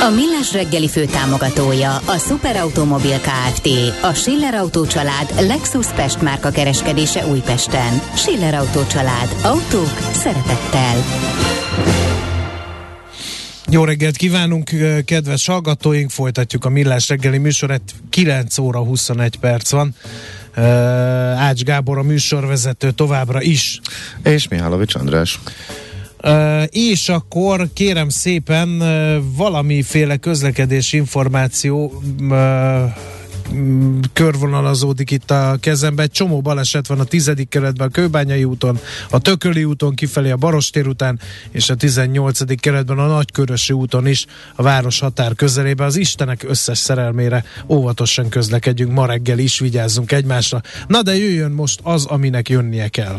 A Millás reggeli fő támogatója a Superautomobil KFT, a Schiller Auto család Lexus Pest márka kereskedése Újpesten. Schiller Auto család. Autók szeretettel. Jó reggelt kívánunk, kedves hallgatóink! Folytatjuk a Millás reggeli műsoret. 9 óra 21 perc van. Ács Gábor a műsorvezető továbbra is. És Mihálovics András. És akkor kérem szépen valamiféle közlekedési információ körvonalazódik itt a kezembe. Egy csomó baleset van a tizedik keretben, a Kőbányai úton, a Tököli úton kifelé a Barostér után, és a 18. keretben a Nagykörösi úton is a város határ közelében. Az Istenek összes szerelmére óvatosan közlekedjünk, ma reggel is vigyázzunk egymásra. Na de jöjjön most az, aminek jönnie kell.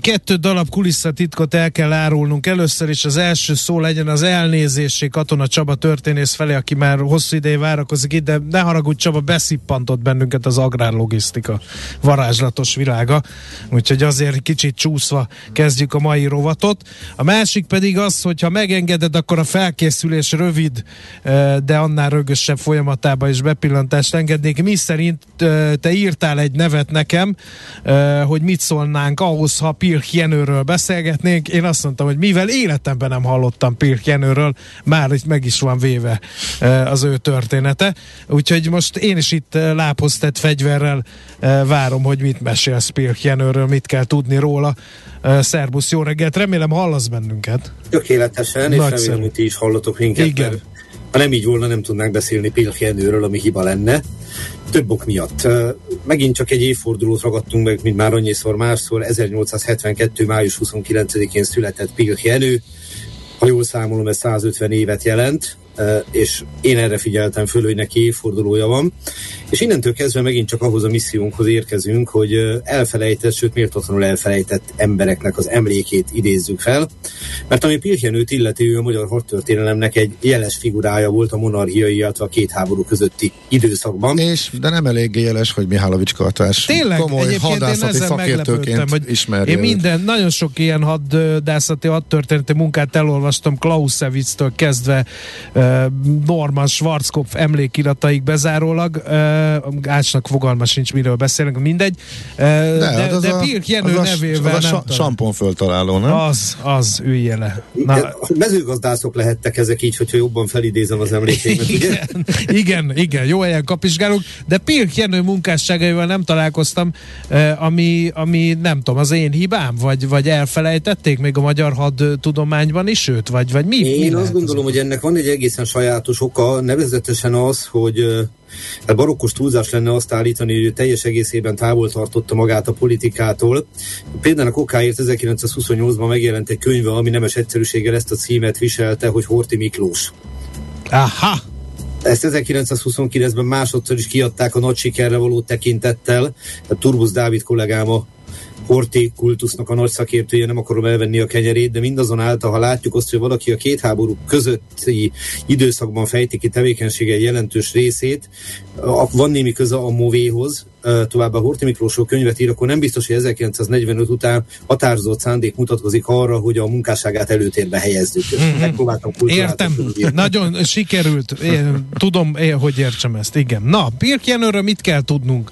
Kettő darab kulisszatitkot el kell árulnunk. Először is az első szó legyen az elnézésé Katona Csaba történész felé, aki már hosszú ideje várakozik itt, de ne haragudj Csaba, beszippantott bennünket az agrárlogisztika varázslatos világa. Úgyhogy azért kicsit csúszva kezdjük a mai rovatot. A másik pedig az, hogy ha megengeded, akkor a felkészülés rövid, de annál rögösebb folyamatába is bepillantást engednék. Mi szerint te írtál egy nevet nekem, hogy mit szólnánk ahhoz, ha Pirk Jenőről beszélgetnénk, én azt mondtam, hogy mivel életemben nem hallottam Pirk Jenőről, már itt meg is van véve az ő története. Úgyhogy most én is itt lábhoz tett fegyverrel várom, hogy mit mesélsz Pirk Jenőről, mit kell tudni róla. Szerbusz, jó reggelt, remélem hallasz bennünket. Tökéletesen, és Nagyszerű. remélem, hogy ti is hallotok minket. Igen. Mert ha nem így volna, nem tudnánk beszélni Jenőről, ami hiba lenne. Több ok miatt. Megint csak egy évfordulót ragadtunk meg, mint már annyiszor másszor. 1872. május 29-én született Pilch Jenő. Ha jól számolom, ez 150 évet jelent és én erre figyeltem föl, hogy neki évfordulója van. És innentől kezdve megint csak ahhoz a missziónkhoz érkezünk, hogy elfelejtett, sőt méltatlanul elfelejtett embereknek az emlékét idézzük fel. Mert ami Pilchenőt illeti, ő a magyar hadtörténelemnek egy jeles figurája volt a monarchiai, illetve a két háború közötti időszakban. És, de nem eléggé jeles, hogy Mihálovics Kartás Tényleg, komoly hadászati szakértőként hogy ismerje. Én minden, nagyon sok ilyen hadászati, hadtörténeti munkát elolvastam Clausewitz-től kezdve Norman Schwarzkopf emlékirataik bezárólag. Ácsnak fogalma sincs, miről beszélünk, mindegy. De, de, hát de Pirk Jenő az nevével az a sampon föltaláló, nem? Az, az, ülje le. Na. Mezőgazdászok lehettek ezek így, hogyha jobban felidézem az emlékeimet, igen, igen, igen, jó helyen kapizsgálunk, de Pirk Jenő munkásságaival nem találkoztam, ami, ami nem tudom, az én hibám, vagy, vagy elfelejtették még a magyar hadtudományban is őt, vagy, vagy mi? Én mi azt gondolom, hogy ennek van egy egészen sajátos oka, nevezetesen az, hogy hát barokkos túlzás lenne azt állítani, hogy ő teljes egészében távol tartotta magát a politikától. Például a kokáért 1928-ban megjelent egy könyve, ami nemes egyszerűséggel ezt a címet viselte, hogy Horti Miklós. Aha! Ezt 1929-ben másodszor is kiadták a nagy sikerre való tekintettel. A Turbusz Dávid kollégám a Horti kultusznak a nagy szakértője, nem akarom elvenni a kenyerét, de mindazonáltal, ha látjuk azt, hogy valaki a két háború közötti időszakban fejti ki tevékenysége jelentős részét, van némi köze a movéhoz, továbbá Horti Miklósról könyvet ír, akkor nem biztos, hogy 1945 után határozott szándék mutatkozik arra, hogy a munkásságát előtérbe helyezzük. Mm-hmm. Megpróbáltam Értem, nagyon sikerült. Én tudom, én, hogy értsem ezt. Igen. Na, Pirk Jenőről mit kell tudnunk?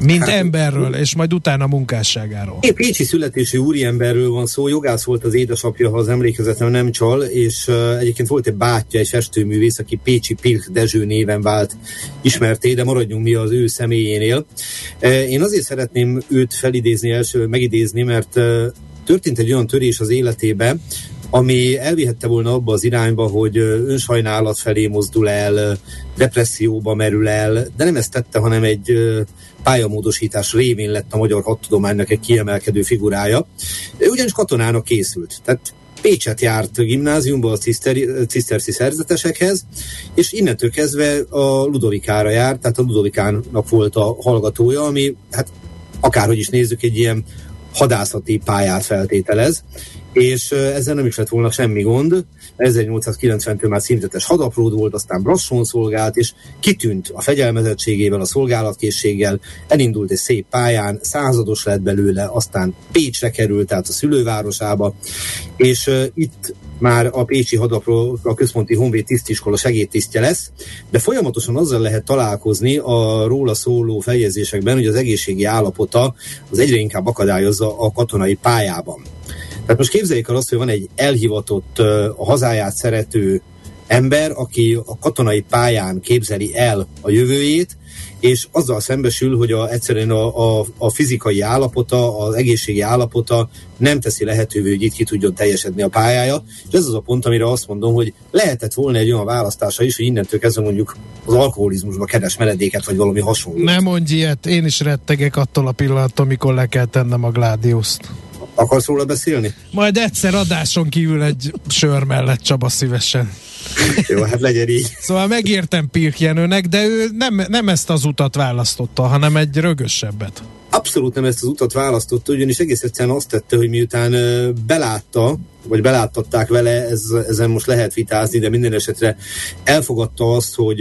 Mint hát, emberről, és majd utána munkásságáról. Én Pécsi születésű úriemberről van szó, jogász volt az édesapja, ha az emlékezetem nem csal, és uh, egyébként volt egy bátyja, egy festőművész, aki Pécsi Pilk Dezső néven vált ismerté, de maradjunk mi az ő személyénél. Uh, én azért szeretném őt felidézni első, megidézni, mert uh, történt egy olyan törés az életébe, ami elvihette volna abba az irányba, hogy önsajnálat felé mozdul el, depresszióba merül el, de nem ezt tette, hanem egy pályamódosítás révén lett a magyar hadtudománynak egy kiemelkedő figurája. Ő ugyanis katonának készült. Tehát Pécset járt gimnáziumba a ciszterci szerzetesekhez, és innentől kezdve a Ludovikára járt, tehát a Ludovikának volt a hallgatója, ami hát akárhogy is nézzük, egy ilyen hadászati pályát feltételez, és ezzel nem is lett volna semmi gond. 1890-től már szintetes hadapród volt, aztán Brasson szolgált, és kitűnt a fegyelmezettségével, a szolgálatkészséggel, elindult egy szép pályán, százados lett belőle, aztán Pécsre került, tehát a szülővárosába, és itt már a Pécsi Hadapro, a Központi Honvéd tisztiskola segédtisztje lesz, de folyamatosan azzal lehet találkozni a róla szóló feljegyzésekben, hogy az egészségi állapota az egyre inkább akadályozza a katonai pályában. Tehát most képzeljék el azt, hogy van egy elhivatott, a hazáját szerető ember, aki a katonai pályán képzeli el a jövőjét, és azzal szembesül, hogy a, egyszerűen a, a, a fizikai állapota, az egészségi állapota nem teszi lehetővé, hogy itt ki tudjon teljesedni a pályája. És ez az a pont, amire azt mondom, hogy lehetett volna egy olyan választása is, hogy innentől kezdve mondjuk az alkoholizmusba keres meredéket, vagy valami hasonló. Nem mondj ilyet, én is rettegek attól a pillanattól, amikor le kell tennem a gládiuszt. Akarsz róla beszélni? Majd egyszer adáson kívül egy sör mellett Csaba szívesen. Jó, hát legyen így. Szóval megértem Pirk Jenőnek, de ő nem, nem ezt az utat választotta, hanem egy rögösebbet. Abszolút nem ezt az utat választotta, ugyanis egész egyszerűen azt tette, hogy miután belátta, vagy beláttatták vele, ez, ezen most lehet vitázni, de minden esetre elfogadta azt, hogy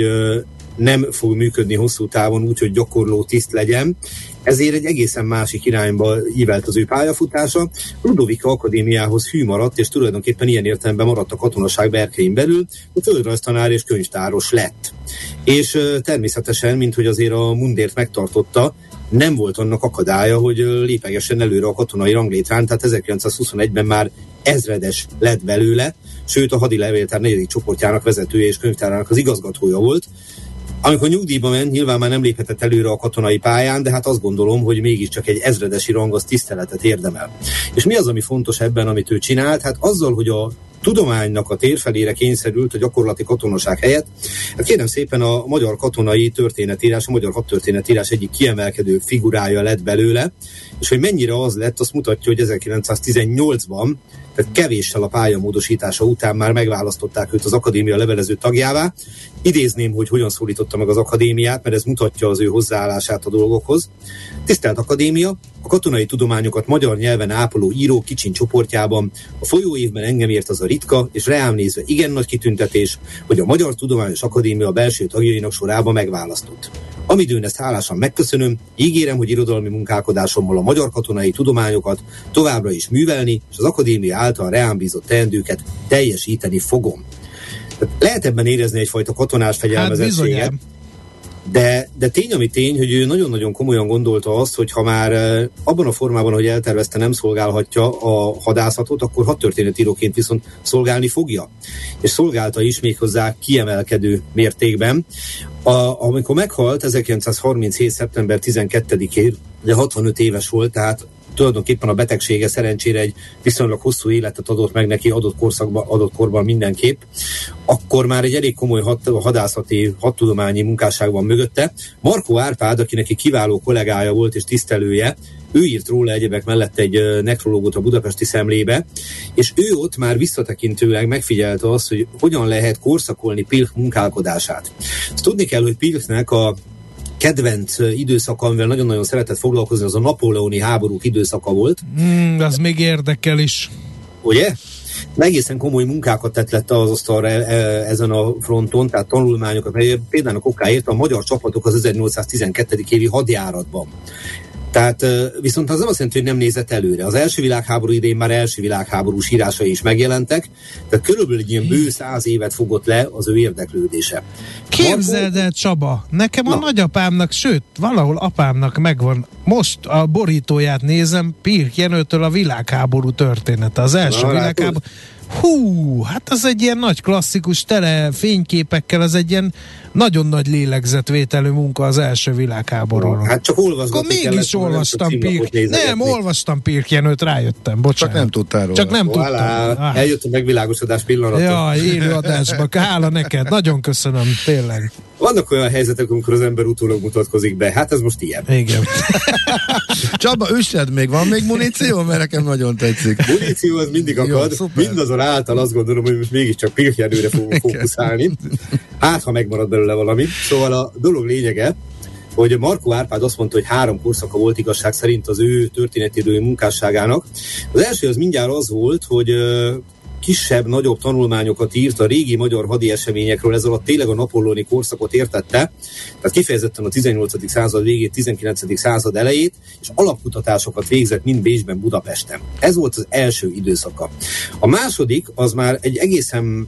nem fog működni hosszú távon úgy, hogy gyakorló tiszt legyen, ezért egy egészen másik irányba ívelt az ő pályafutása. Ludovika Akadémiához hű maradt, és tulajdonképpen ilyen értelemben maradt a katonaság berkein belül, a földrajztanár és könyvtáros lett. És természetesen, mint hogy azért a mundért megtartotta, nem volt annak akadálya, hogy lépegessen előre a katonai ranglétrán, tehát 1921-ben már ezredes lett belőle, sőt a hadi levéltár negyedik csoportjának vezetője és könyvtárának az igazgatója volt, amikor nyugdíjba ment, nyilván már nem léphetett előre a katonai pályán, de hát azt gondolom, hogy mégiscsak egy ezredesi rang az tiszteletet érdemel. És mi az, ami fontos ebben, amit ő csinált? Hát azzal, hogy a tudománynak a térfelére kényszerült a gyakorlati katonaság helyett. Hát kérem szépen a magyar katonai történetírás, a magyar hadtörténetírás egyik kiemelkedő figurája lett belőle, és hogy mennyire az lett, azt mutatja, hogy 1918-ban tehát kevéssel a pályamódosítása után már megválasztották őt az akadémia levelező tagjává. Idézném, hogy hogyan szólította meg az akadémiát, mert ez mutatja az ő hozzáállását a dolgokhoz. Tisztelt Akadémia, a katonai tudományokat magyar nyelven ápoló író kicsin csoportjában a folyóévben engem ért az a ritka, és reám nézve igen nagy kitüntetés, hogy a Magyar Tudományos Akadémia belső tagjainak sorába megválasztott. Amidőn ezt hálásan megköszönöm, ígérem, hogy irodalmi munkálkodásommal a magyar katonai tudományokat továbbra is művelni, és az akadémia által reám bízott teendőket teljesíteni fogom. Tehát lehet ebben érezni egyfajta katonás fegyelmezettséget. Hát de, de tény, ami tény, hogy ő nagyon-nagyon komolyan gondolta azt, hogy ha már abban a formában, hogy eltervezte, nem szolgálhatja a hadászatot, akkor hadtörténetíróként viszont szolgálni fogja. És szolgálta is méghozzá kiemelkedő mértékben. A, amikor meghalt 1937. szeptember 12-én, de 65 éves volt, tehát tulajdonképpen a betegsége szerencsére egy viszonylag hosszú életet adott meg neki adott korszakban, adott korban mindenképp, akkor már egy elég komoly had, hadászati, hadtudományi munkásság van mögötte. Markó Árpád, aki neki kiváló kollégája volt és tisztelője, ő írt róla egyebek mellett egy nekrológot a budapesti szemlébe, és ő ott már visszatekintőleg megfigyelte azt, hogy hogyan lehet korszakolni Pilch munkálkodását. Ezt tudni kell, hogy Pilchnek a kedvenc időszaka, amivel nagyon-nagyon szeretett foglalkozni, az a napóleoni háborúk időszaka volt. Mm, az még érdekel is. Ugye? egészen komoly munkákat tett lett az asztalra e, e, ezen a fronton, tehát tanulmányokat, például a okáért a magyar csapatok az 1812. évi hadjáratban tehát viszont az nem azt jelenti, hogy nem nézett előre. Az első világháború idején már első világháborús írásai is megjelentek, tehát körülbelül egy ilyen bő száz évet fogott le az ő érdeklődése. Képzeld el, Csaba, nekem Na. a nagyapámnak, sőt, valahol apámnak megvan, most a borítóját nézem, Pirk Jenőtől a világháború története. Az első Na, világháború. Hú, hát az egy ilyen nagy klasszikus tele fényképekkel, az egy ilyen nagyon nagy lélegzetvételű munka az első világháborúról. Hát csak olvasgatni Akkor mégis kellett, olvastam Pirk. Nem, olvastam Pirkjenőt, rájöttem, bocsánat. Csak nem tudtál róla. Csak nem tudtam. Ah. Eljött a megvilágosodás pillanata. Ja, élő adásba. Hála neked, nagyon köszönöm, tényleg. Vannak olyan helyzetek, amikor az ember utólag mutatkozik be. Hát ez most ilyen. Igen. Csaba, üssed még, van még muníció? Mert nekem nagyon tetszik. Muníció az mindig akad. Jó, Mindazon által azt gondolom, hogy most mégiscsak Pirkjenőre fogunk fókuszálni. Hát, ha megmarad belőle valami. Szóval a dolog lényege, hogy Markó Árpád azt mondta, hogy három korszaka volt igazság szerint az ő történetidői munkásságának. Az első az mindjárt az volt, hogy kisebb, nagyobb tanulmányokat írt a régi magyar hadi eseményekről, ez alatt tényleg a napolóni korszakot értette, tehát kifejezetten a 18. század végét, 19. század elejét, és alapkutatásokat végzett mind Bécsben, Budapesten. Ez volt az első időszaka. A második az már egy egészen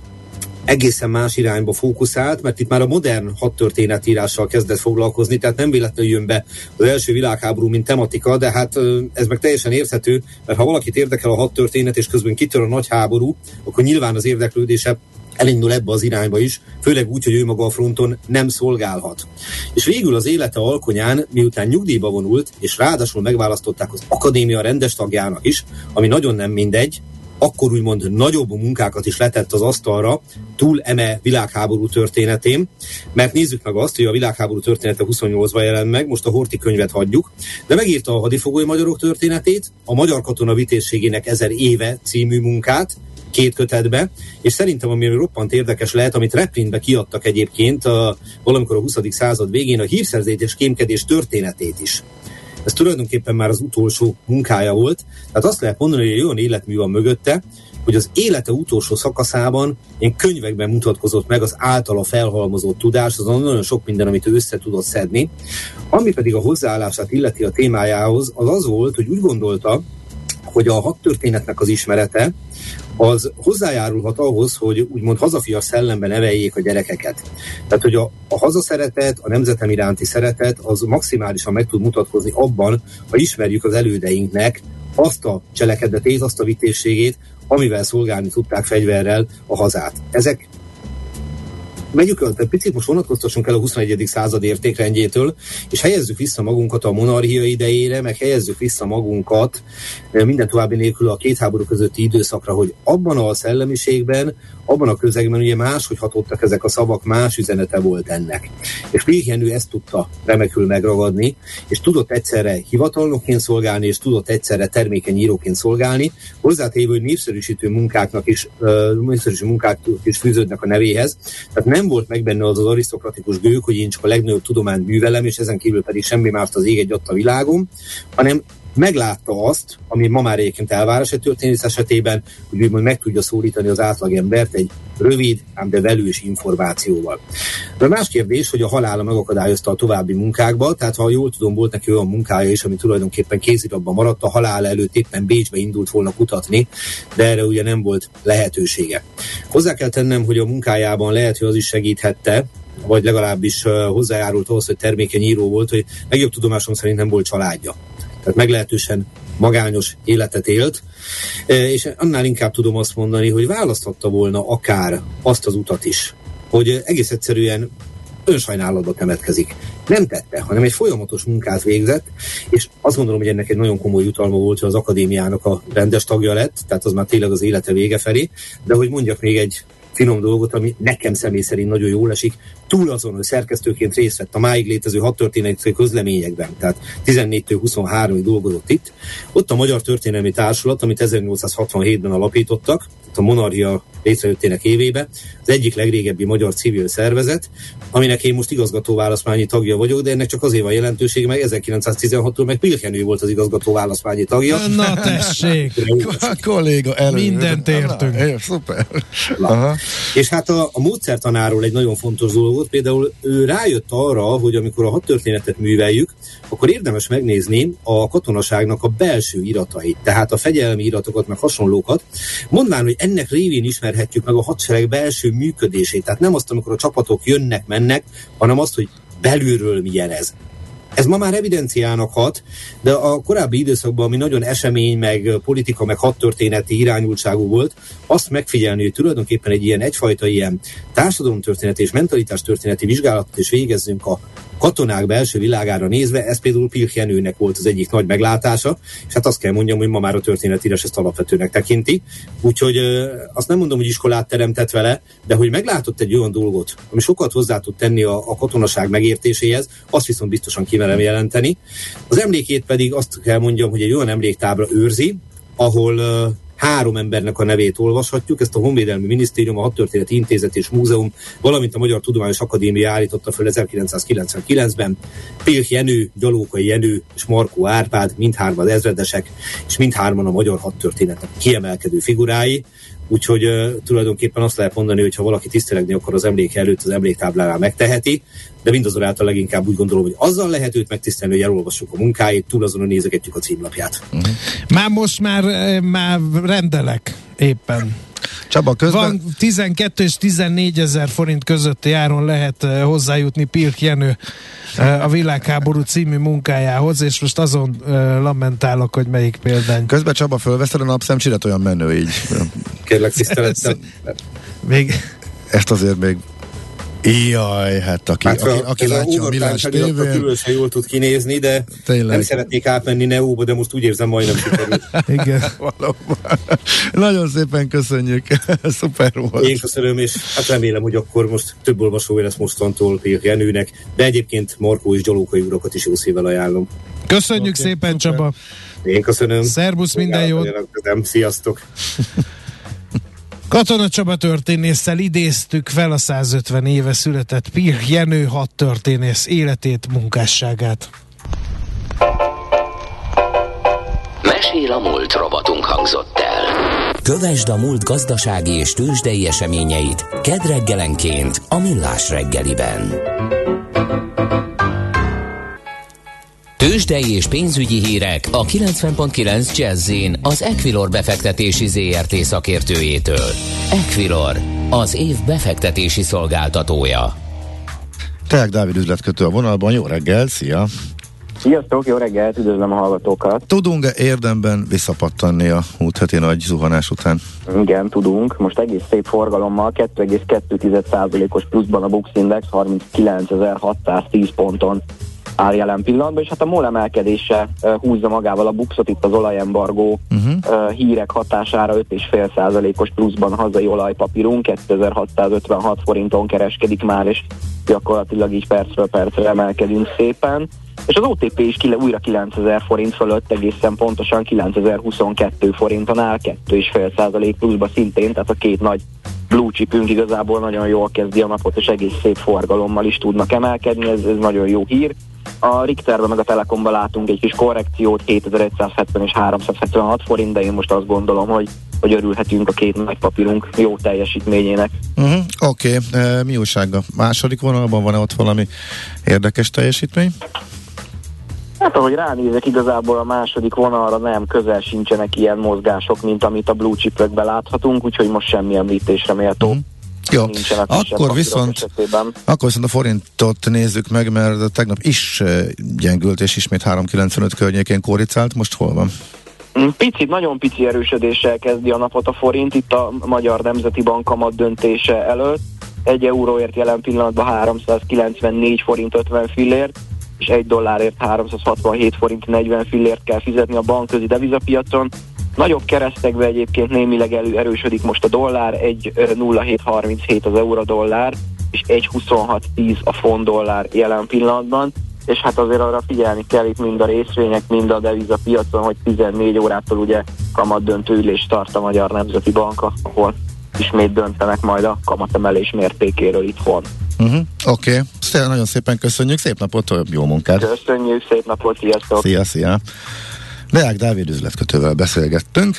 egészen más irányba fókuszált, mert itt már a modern hadtörténetírással kezdett foglalkozni, tehát nem véletlenül jön be az első világháború, mint tematika, de hát ez meg teljesen érthető, mert ha valakit érdekel a hadtörténet, és közben kitör a nagy háború, akkor nyilván az érdeklődése elindul ebbe az irányba is, főleg úgy, hogy ő maga a fronton nem szolgálhat. És végül az élete alkonyán, miután nyugdíjba vonult, és ráadásul megválasztották az akadémia rendes tagjának is, ami nagyon nem mindegy, akkor úgymond nagyobb munkákat is letett az asztalra, túl eme világháború történetén, mert nézzük meg azt, hogy a világháború története 28-ban jelent meg, most a Horti könyvet hagyjuk, de megírta a hadifogoly magyarok történetét, a magyar katona vitézségének ezer éve című munkát, két kötetbe, és szerintem ami roppant érdekes lehet, amit reprintbe kiadtak egyébként a, valamikor a 20. század végén, a hírszerzés kémkedés történetét is ez tulajdonképpen már az utolsó munkája volt. Tehát azt lehet mondani, hogy olyan életmű van mögötte, hogy az élete utolsó szakaszában ilyen könyvekben mutatkozott meg az általa felhalmozott tudás, az nagyon sok minden, amit ő össze tudott szedni. Ami pedig a hozzáállását illeti a témájához, az az volt, hogy úgy gondolta, hogy a hadtörténetnek az ismerete az hozzájárulhat ahhoz, hogy úgymond hazafias szellemben neveljék a gyerekeket. Tehát, hogy a, a hazaszeretet, a nemzetem iránti szeretet az maximálisan meg tud mutatkozni abban, ha ismerjük az elődeinknek azt a cselekedetét, azt a vitészségét, amivel szolgálni tudták fegyverrel a hazát. Ezek vegyük el, picit most vonatkoztassunk el a 21. század értékrendjétől, és helyezzük vissza magunkat a monarchia idejére, meg helyezzük vissza magunkat minden további nélkül a két háború közötti időszakra, hogy abban a szellemiségben, abban a közegben ugye máshogy hatottak ezek a szavak, más üzenete volt ennek. És Pilhenő ezt tudta remekül megragadni, és tudott egyszerre hivatalnokként szolgálni, és tudott egyszerre termékeny íróként szolgálni, hozzátéve, hogy népszerűsítő munkáknak is, uh, népszerűsítő munkák is fűződnek a nevéhez. Tehát nem volt meg benne az az arisztokratikus gők, hogy én csak a legnagyobb tudományt művelem, és ezen kívül pedig semmi mást az ég egy a világom, hanem meglátta azt, ami ma már egyébként elvárás egy történész esetében, hogy úgymond meg tudja szólítani az átlagembert egy rövid, ám de velős információval. De más kérdés, hogy a halála megakadályozta a további munkákba, tehát ha jól tudom, volt neki olyan munkája is, ami tulajdonképpen kézirabban maradt, a halála előtt éppen Bécsbe indult volna kutatni, de erre ugye nem volt lehetősége. Hozzá kell tennem, hogy a munkájában lehet, hogy az is segíthette, vagy legalábbis hozzájárult ahhoz, hogy termékeny író volt, hogy legjobb tudomásom szerint nem volt családja tehát meglehetősen magányos életet élt, e, és annál inkább tudom azt mondani, hogy választhatta volna akár azt az utat is, hogy egész egyszerűen önsajnálatba temetkezik. Nem tette, hanem egy folyamatos munkát végzett, és azt gondolom, hogy ennek egy nagyon komoly jutalma volt, hogy az akadémiának a rendes tagja lett, tehát az már tényleg az élete vége felé, de hogy mondjak még egy finom dolgot, ami nekem személy szerint nagyon jól esik, túl azon, hogy szerkesztőként részt vett a máig létező hat történeti közleményekben, tehát 14-től 23-ig dolgozott itt. Ott a Magyar Történelmi Társulat, amit 1867-ben alapítottak, a monarchia létrejöttének évébe, az egyik legrégebbi magyar civil szervezet, aminek én most igazgató választmányi tagja vagyok, de ennek csak azért van jelentősége, meg 1916-tól meg Pilkenő volt az igazgató választmányi tagja. Na tessék! a kolléga elő. Mindent értünk. Na, szuper. Aha. És hát a, a módszertanáról egy nagyon fontos dolgot, például ő rájött arra, hogy amikor a hadtörténetet műveljük, akkor érdemes megnézni a katonaságnak a belső iratait, tehát a fegyelmi iratokat, meg hasonlókat, mondván, hogy ennek révén ismerhetjük meg a hadsereg belső működését. Tehát nem azt, amikor a csapatok jönnek, mennek, hanem azt, hogy belülről milyen ez. Ez ma már evidenciának hat, de a korábbi időszakban, ami nagyon esemény, meg politika, meg hadtörténeti irányultságú volt, azt megfigyelni, hogy tulajdonképpen egy ilyen egyfajta ilyen társadalomtörténeti és mentalitástörténeti vizsgálatot is végezzünk a katonák belső világára nézve, ez például Pilch Jenőnek volt az egyik nagy meglátása, és hát azt kell mondjam, hogy ma már a történetírás ezt alapvetőnek tekinti. Úgyhogy azt nem mondom, hogy iskolát teremtett vele, de hogy meglátott egy olyan dolgot, ami sokat hozzá tud tenni a, a katonaság megértéséhez, azt viszont biztosan kimerem jelenteni. Az emlékét pedig azt kell mondjam, hogy egy olyan emléktábla őrzi, ahol három embernek a nevét olvashatjuk. Ezt a Honvédelmi Minisztérium, a Hadtörténeti Intézet és Múzeum, valamint a Magyar Tudományos Akadémia állította fel 1999-ben. Pilch Jenő, Gyalókai Jenő és Markó Árpád, mindhárman ezredesek, és mindhárman a magyar hadtörténetnek kiemelkedő figurái. Úgyhogy uh, tulajdonképpen azt lehet mondani, hogy ha valaki tisztelegni akar az emlék előtt, az emléktáblánál megteheti, de mindazonáltal leginkább úgy gondolom, hogy azzal lehet őt megtisztelni, hogy elolvassuk a munkáit, túl azon nézegetjük a címlapját. Uh-huh. Már most már, már rendelek éppen. Csaba, közben... Van 12 és 14 ezer forint közötti áron lehet hozzájutni Pirk Jenő a világháború című munkájához, és most azon lamentálok, hogy melyik példány. Közben Csaba fölveszed a napszemcsiret olyan menő így. Kérlek tisztelettel. Még... Ezt azért még Jaj, hát aki, hát, aki, aki látja a Millás tévén... Különösen jól tud kinézni, de Tényleg. nem szeretnék átmenni Neóba, de most úgy érzem majdnem sikerült. Igen. Valóban. Nagyon szépen köszönjük, szuper volt. Én köszönöm, és hát remélem, hogy akkor most több olvasója lesz mostantól Pér Jenőnek, de egyébként Markó és Gyalókai urakat is jó szívvel ajánlom. Köszönjük okay, szépen, szuper. Csaba! Én köszönöm. Szerbusz, minden jót! Sziasztok! Katona Csaba történésszel idéztük fel a 150 éve született Pir Jenő hat történész életét, munkásságát. Mesél a múlt robotunk hangzott el. Kövesd a múlt gazdasági és tőzsdei eseményeit kedreggelenként a Millás reggeliben. Tőzsdei és pénzügyi hírek a 90.9 jazz az Equilor befektetési ZRT szakértőjétől. Equilor, az év befektetési szolgáltatója. Teák Dávid üzletkötő a vonalban, jó reggel, szia! Sziasztok, jó reggelt, üdvözlöm a hallgatókat! Tudunk-e érdemben visszapattanni a múlt heti nagy zuhanás után? Igen, tudunk. Most egész szép forgalommal 2,2%-os pluszban a Bux Index 39.610 ponton áll jelen pillanatban, és hát a MOL emelkedése húzza magával a buxot itt az olajembargó uh-huh. uh, hírek hatására 5,5%-os pluszban hazai olajpapírunk 2656 forinton kereskedik már, és gyakorlatilag így percről percre emelkedünk szépen. És az OTP is kile, újra 9000 forint fölött egészen pontosan 9022 forinton áll, 2,5% pluszba szintén, tehát a két nagy blue chipünk igazából nagyon jól kezdi a napot, és egész szép forgalommal is tudnak emelkedni, ez, ez nagyon jó hír. A Richterben meg a Telekomban látunk egy kis korrekciót, 2170 és 376 forint, de én most azt gondolom, hogy hogy örülhetünk a két nagy papírunk jó teljesítményének. Uh-huh, Oké, okay. e, mi újság a második vonalban? Van-e ott valami érdekes teljesítmény? Hát ahogy ránézek, igazából a második vonalra nem közel sincsenek ilyen mozgások, mint amit a blue chipekben láthatunk, úgyhogy most semmi említésre méltó. Uh-huh. Jó, akkor viszont, akkor viszont a forintot nézzük meg, mert tegnap is gyengült, és ismét 3,95 környékén kóricált, most hol van? Mm, picit, nagyon pici erősödéssel kezdi a napot a forint, itt a Magyar Nemzeti Bank kamat döntése előtt. Egy euróért jelen pillanatban 394 forint 50 fillért, és egy dollárért 367 forint 40 fillért kell fizetni a bankközi devizapiacon. Nagyobb keresztekbe egyébként némileg elő, erősödik most a dollár, egy 0,737 az euró dollár, és 1,2610 a font dollár jelen pillanatban és hát azért arra figyelni kell itt mind a részvények, mind a devizapiacon, hogy 14 órától ugye kamat döntő ülést tart a Magyar Nemzeti Banka, ahol ismét döntenek majd a kamatemelés mértékéről itthon. Uh-huh. Oké, okay. nagyon szépen köszönjük, szép napot, jó munkát! Köszönjük, szép napot, sziasztok! Szia, szia! Deák Dávid üzletkötővel beszélgettünk.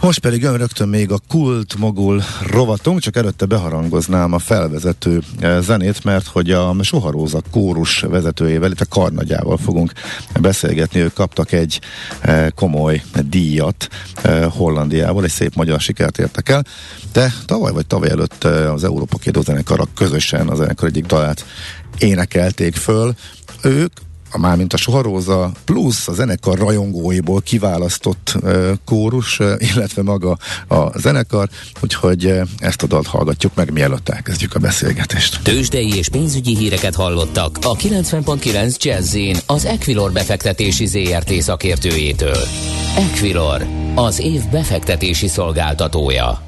Most pedig ön rögtön még a kult mogul rovatunk, csak előtte beharangoznám a felvezető eh, zenét, mert hogy a Soharóza kórus vezetőjével, itt a karnagyával fogunk beszélgetni. Ők kaptak egy eh, komoly díjat eh, Hollandiából, egy szép magyar sikert értek el, de tavaly vagy tavaly előtt az Európa Kédó közösen az zenekar egyik dalát énekelték föl. Ők a mármint a Soharóza plusz a zenekar rajongóiból kiválasztott kórus, illetve maga a zenekar, úgyhogy ezt a dalt hallgatjuk meg, mielőtt elkezdjük a beszélgetést. Tőzsdei és pénzügyi híreket hallottak a 90.9 jazz az Equilor befektetési ZRT szakértőjétől. Equilor, az év befektetési szolgáltatója.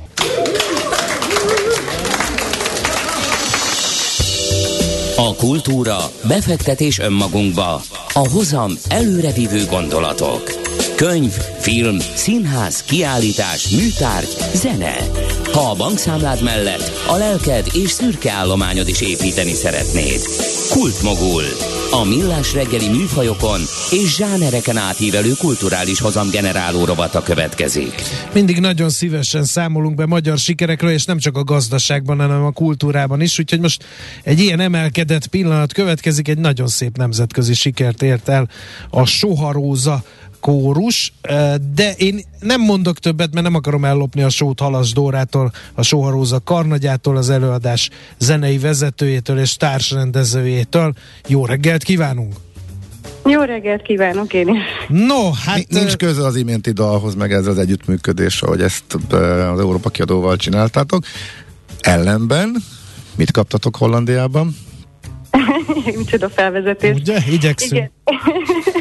A kultúra, befektetés önmagunkba, a hozam előrevívő gondolatok. Könyv, film, színház, kiállítás, műtárgy, zene. Ha a bankszámlád mellett a lelked és szürke állományod is építeni szeretnéd. Kultmogul. A millás reggeli műfajokon és zsánereken átívelő kulturális hozamgeneráló rovata következik. Mindig nagyon szívesen számolunk be magyar sikerekről, és nem csak a gazdaságban, hanem a kultúrában is, úgyhogy most egy ilyen emelkedett pillanat következik, egy nagyon szép nemzetközi sikert ért el a Soharóza kórus, de én nem mondok többet, mert nem akarom ellopni a sót Halas Dórától, a Soharóza Karnagyától, az előadás zenei vezetőjétől és társrendezőjétől. Jó reggelt kívánunk! Jó reggelt kívánok én is! No, hát... Nincs köze az iménti dalhoz, meg ez az együttműködés, ahogy ezt az Európa kiadóval csináltátok. Ellenben mit kaptatok Hollandiában? Micsoda felvezetés. Ugye? Igyekszünk. Igen.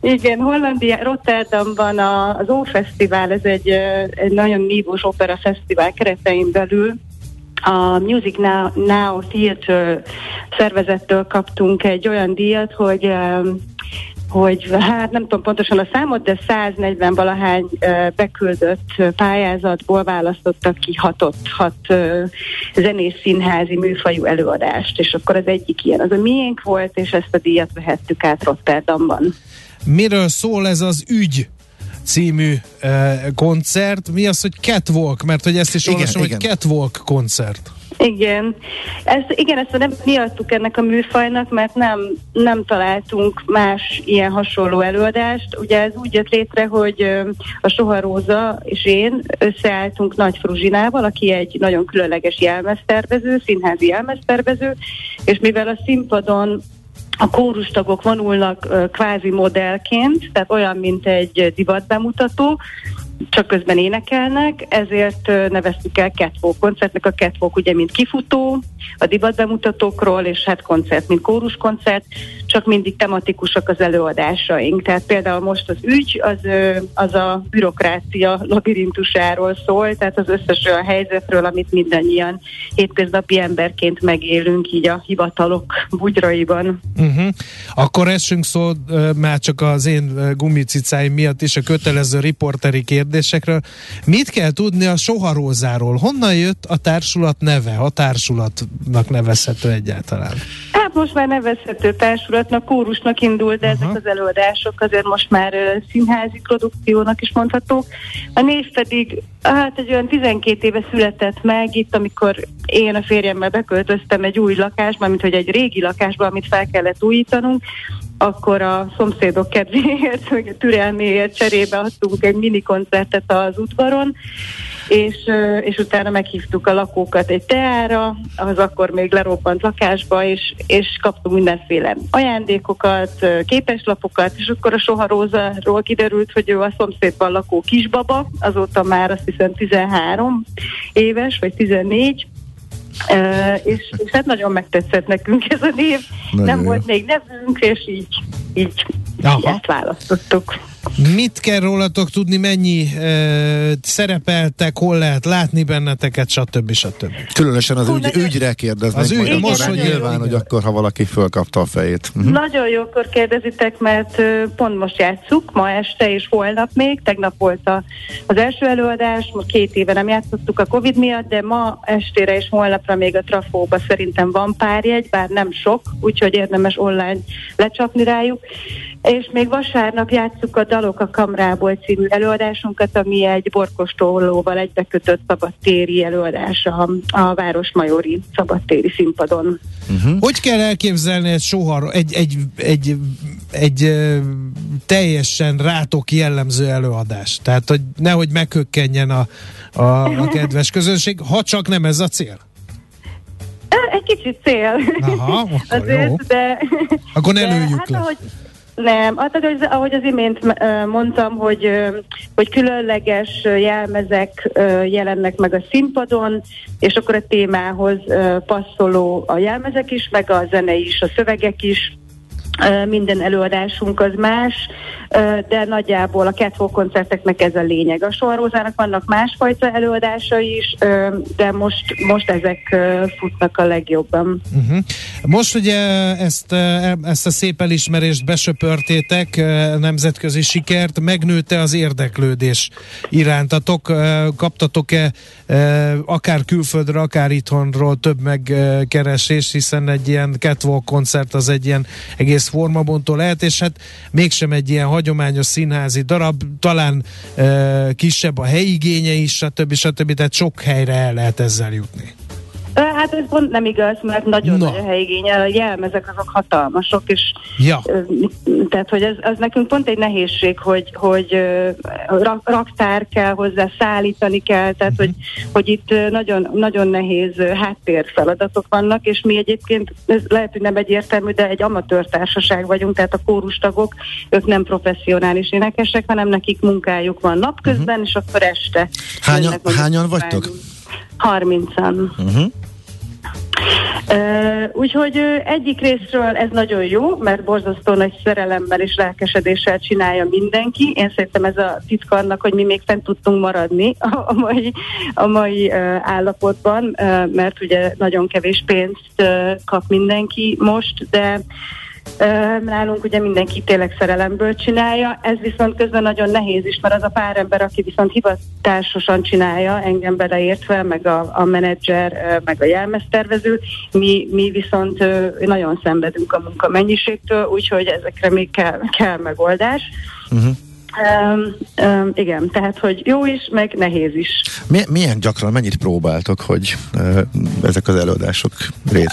Igen, Hollandia, Rotterdamban az Ó-fesztivál, ez egy, egy nagyon nívós opera fesztivál keretein belül, a Music Now, Now Theatre szervezettől kaptunk egy olyan díjat, hogy hogy hát nem tudom pontosan a számot, de 140 valahány beküldött pályázatból választottak ki hatott, hat zenész színházi műfajú előadást, és akkor az egyik ilyen az a miénk volt, és ezt a díjat vehettük át Rotterdamban. Miről szól ez az ügy? című uh, koncert. Mi az, hogy Catwalk? Mert hogy ezt is igen, olvasom, igen. hogy Catwalk koncert. Igen. Ezt, igen, ezt nem mi adtuk ennek a műfajnak, mert nem, nem találtunk más ilyen hasonló előadást. Ugye ez úgy jött létre, hogy a Soha Róza és én összeálltunk Nagy Fruzsinával, aki egy nagyon különleges jelmeztervező, színházi jelmeztervező, és mivel a színpadon a kórustagok vonulnak kvázi modellként, tehát olyan, mint egy divatbemutató, csak közben énekelnek, ezért neveztük el Catwalk koncertnek. A Catwalk ugye mint kifutó, a divat bemutatókról, és hát koncert, mint koncert, csak mindig tematikusak az előadásaink. Tehát például most az ügy, az, az a bürokrácia labirintusáról szól, tehát az összes olyan helyzetről, amit mindannyian hétköznapi emberként megélünk így a hivatalok bugyraiban. Uh-huh. Akkor essünk szó már csak az én gumicicáim miatt is a kötelező riporteri kérdésekről. Mit kell tudni a Soharózáról? Honnan jött a társulat neve, a társulatnak nevezhető egyáltalán? Hát most már nevezhető társulatnak, kórusnak indult, de uh-huh. ezek az előadások azért most már színházi produkciónak is mondhatók. A név pedig hát egy olyan 12 éve született meg itt, amikor én a férjemmel beköltöztem egy új lakásba, mint hogy egy régi lakásba, amit fel kellett újítanunk, akkor a szomszédok kedvéért, hogy a türelméért cserébe adtunk egy mini koncertet az udvaron, és, és utána meghívtuk a lakókat egy teára, az akkor még lerobbant lakásba, és, és kaptunk mindenféle ajándékokat, képeslapokat, és akkor a Soha Rózáról kiderült, hogy ő a szomszédban lakó kisbaba, azóta már azt hiszem 13 éves, vagy 14, Uh, és, és hát nagyon megtetszett nekünk ez a név. Nagyon Nem jó. volt még nevünk, és így, így, így ezt választottuk. Mit kell rólatok tudni, mennyi uh, szerepeltek, hol lehet látni benneteket, stb. stb. Különösen az ügy, ügyre kérdeznek az ügy, most, hogy nyilván, hogy akkor, ha valaki fölkapta a fejét. Uh-huh. Nagyon jókor kérdezitek, mert pont most játszuk, ma este és holnap még, tegnap volt a, az első előadás, most két éve nem játszottuk a Covid miatt, de ma estére és holnapra még a Trafóba szerintem van pár jegy, bár nem sok, úgyhogy érdemes online lecsapni rájuk. És még vasárnap játszuk a Dalok a Kamrából című előadásunkat, ami egy borkostólóval egybekötött szabadtéri előadás a, a Városmajori szabadtéri színpadon. Uh-huh. Hogy kell elképzelni egy soha, egy, egy, egy, egy, egy teljesen rátok jellemző előadás? Tehát, hogy nehogy meghökkenjen a, a, a kedves közönség, ha csak nem ez a cél. egy kicsit cél. Aha, akkor Azért, jó. De, akkor ne de, hát, le. Ahogy, nem, hát, ahogy, az imént mondtam, hogy, hogy különleges jelmezek jelennek meg a színpadon, és akkor a témához passzoló a jelmezek is, meg a zene is, a szövegek is, minden előadásunk az más, de nagyjából a Catwalk koncerteknek ez a lényeg. A Soharózának vannak másfajta előadásai is, de most, most ezek futnak a legjobban. Uh-huh. Most ugye ezt, ezt a szép elismerést besöpörtétek, nemzetközi sikert, megnőtte az érdeklődés irántatok, kaptatok-e akár külföldre, akár itthonról több megkeresés, hiszen egy ilyen Catwalk koncert az egy ilyen egész formabontó lehet, és hát mégsem egy ilyen hagyományos színházi darab, talán kisebb a helyigénye is, stb. stb. Tehát sok helyre el lehet ezzel jutni. Hát ez pont nem igaz, mert nagyon Na. nagy a helyigénye, a jelmezek azok hatalmasok, és ja. tehát, hogy ez, az nekünk pont egy nehézség, hogy, hogy rak, raktár kell hozzá, szállítani kell, tehát, uh-huh. hogy, hogy itt nagyon, nagyon nehéz háttérfeladatok vannak, és mi egyébként, ez lehet, hogy nem egyértelmű, de egy amatőr társaság vagyunk, tehát a kórustagok, ők nem professzionális énekesek, hanem nekik munkájuk van napközben, uh-huh. és akkor este. Hányan, hányan vagytok? 30-an. Uh-huh. Uh, úgyhogy uh, egyik részről ez nagyon jó, mert borzasztó nagy szerelemmel és lelkesedéssel csinálja mindenki. Én szerintem ez a titka annak, hogy mi még fent tudtunk maradni a, mai, a mai uh, állapotban, mert ugye nagyon kevés pénzt kap mindenki most, de Nálunk ugye mindenki tényleg szerelemből csinálja, ez viszont közben nagyon nehéz is, mert az a pár ember, aki viszont hivatásosan csinálja, engem beleértve, meg a, a menedzser, meg a jelmeztervező, mi, mi viszont nagyon szenvedünk a munkamennyiségtől, úgyhogy ezekre még kell, kell megoldás. Uh-huh. Um, um, igen, tehát, hogy jó is, meg nehéz is. Mi, milyen gyakran, mennyit próbáltok, hogy uh, ezek az előadások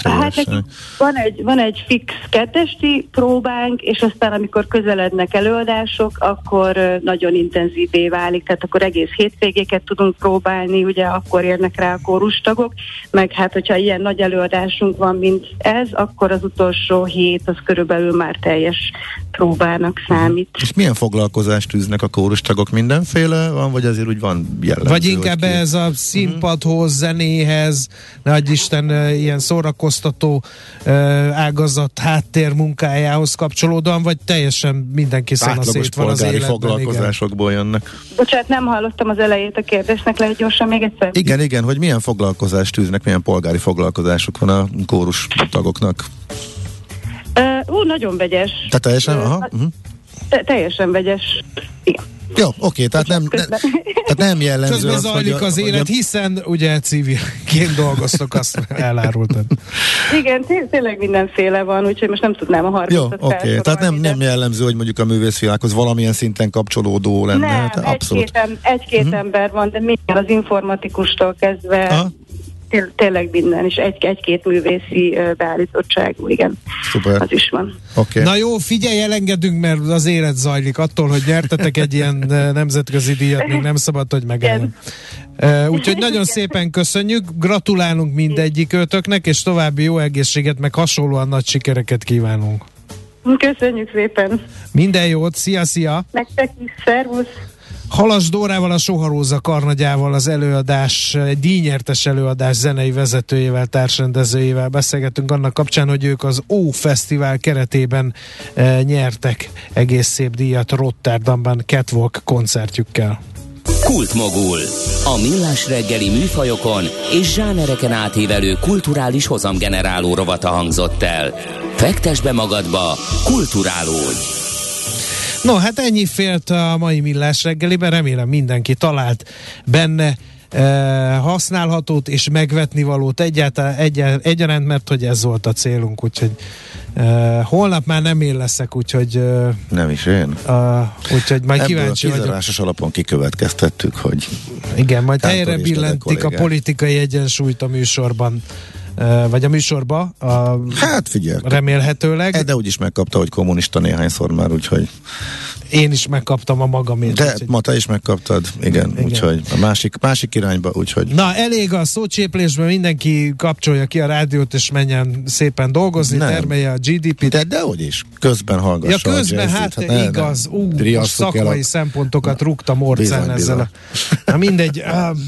Hát van egy, van egy fix kettesti próbánk, és aztán amikor közelednek előadások, akkor uh, nagyon intenzívé válik, tehát akkor egész hétvégéket tudunk próbálni, ugye akkor érnek rá a kórustagok, meg hát, hogyha ilyen nagy előadásunk van, mint ez, akkor az utolsó hét az körülbelül már teljes próbának számít. És milyen foglalkozás tűznek a kórustagok mindenféle van, vagy azért úgy van jellemző? Vagy inkább ez a színpadhoz, zenéhez, nagy Isten ilyen szórakoztató ágazat háttér munkájához kapcsolódóan, vagy teljesen mindenki szanaszét van az életben. foglalkozásokból igen. jönnek. Bocsát, nem hallottam az elejét a kérdésnek, lehet gyorsan még egyszer? Igen, igen, hogy milyen foglalkozást tűznek, milyen polgári foglalkozások van a kórus tagoknak? Uh, ú, nagyon vegyes. Tehát teljesen, uh, aha. Uh-huh. Te, teljesen vegyes. Igen. Jó, oké, tehát nem, ne, tehát nem jellemző Közben az, zajlik hogy a, az élet, hiszen ugye civilként dolgoztok, azt elárultad. Igen, té- tényleg mindenféle van, úgyhogy most nem tudnám a 30 Jó, oké, tehát nem, nem jellemző, hogy mondjuk a művészvilághoz valamilyen szinten kapcsolódó lenne. Nem, hát abszolút. egy-két, egy-két uh-huh. ember van, de minden az informatikustól kezdve Aha tényleg minden, és egy, egy-két művészi beállítottságú, igen. Szuper. Az is van. Okay. Na jó, figyelj, elengedünk, mert az élet zajlik. Attól, hogy nyertetek egy ilyen nemzetközi díjat, még nem szabad, hogy megálljon. Uh, úgyhogy nagyon szépen köszönjük, gratulálunk mindegyik ötöknek, és további jó egészséget, meg hasonlóan nagy sikereket kívánunk. Köszönjük szépen! Minden jót, szia-szia! Nektek is, szervusz! Halas Dórával, a Soharóza Karnagyával az előadás, egy díjnyertes előadás zenei vezetőjével, társrendezőjével beszélgetünk annak kapcsán, hogy ők az O Fesztivál keretében e, nyertek egész szép díjat Rotterdamban Catwalk koncertjükkel. Kultmogul. A millás reggeli műfajokon és zsánereken átívelő kulturális hozamgeneráló rovata hangzott el. Fektes be magadba, kulturálódj! No, hát ennyi félt a mai millás reggeliben, remélem mindenki talált benne e, használhatót és megvetni valót egyáltalán egy, egyaránt, mert hogy ez volt a célunk, úgyhogy e, holnap már nem én leszek, úgyhogy e, nem is én. Uh, úgyhogy majd Ebből kíváncsi vagyok. a alapon kikövetkeztettük, hogy igen, majd helyre billentik a politikai egyensúlyt a műsorban vagy a műsorba. A, hát figyelj. Remélhetőleg. De úgyis megkapta, hogy kommunista néhányszor már, úgyhogy én is megkaptam a magamét. De úgyhogy... ma te is megkaptad, igen, igen. úgyhogy a másik, másik irányba, úgyhogy... Na, elég a szócséplésben, mindenki kapcsolja ki a rádiót, és menjen szépen dolgozni, Nem. termelje a GDP-t. De dehogy is, közben hallgassa Ja, közben, hát, hát ne, igaz, ú, szakmai a... szempontokat rúgta morcán ezzel. A... Na mindegy,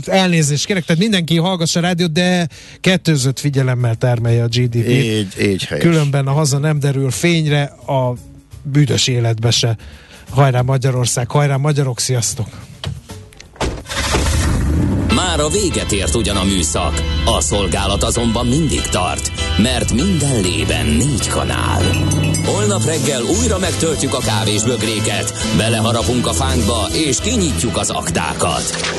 elnézést kérek, tehát mindenki hallgassa a rádiót, de kettőzött figyelemmel termelje a GDP-t. Így, így helyes. Különben a haza nem derül fényre, a büdös életbe se. Hajrá Magyarország, hajrá magyarok, sziasztok! Már a véget ért ugyan a műszak, a szolgálat azonban mindig tart, mert minden lében négy kanál. Holnap reggel újra megtöltjük a kávés bögréket, beleharapunk a fánkba és kinyitjuk az aktákat.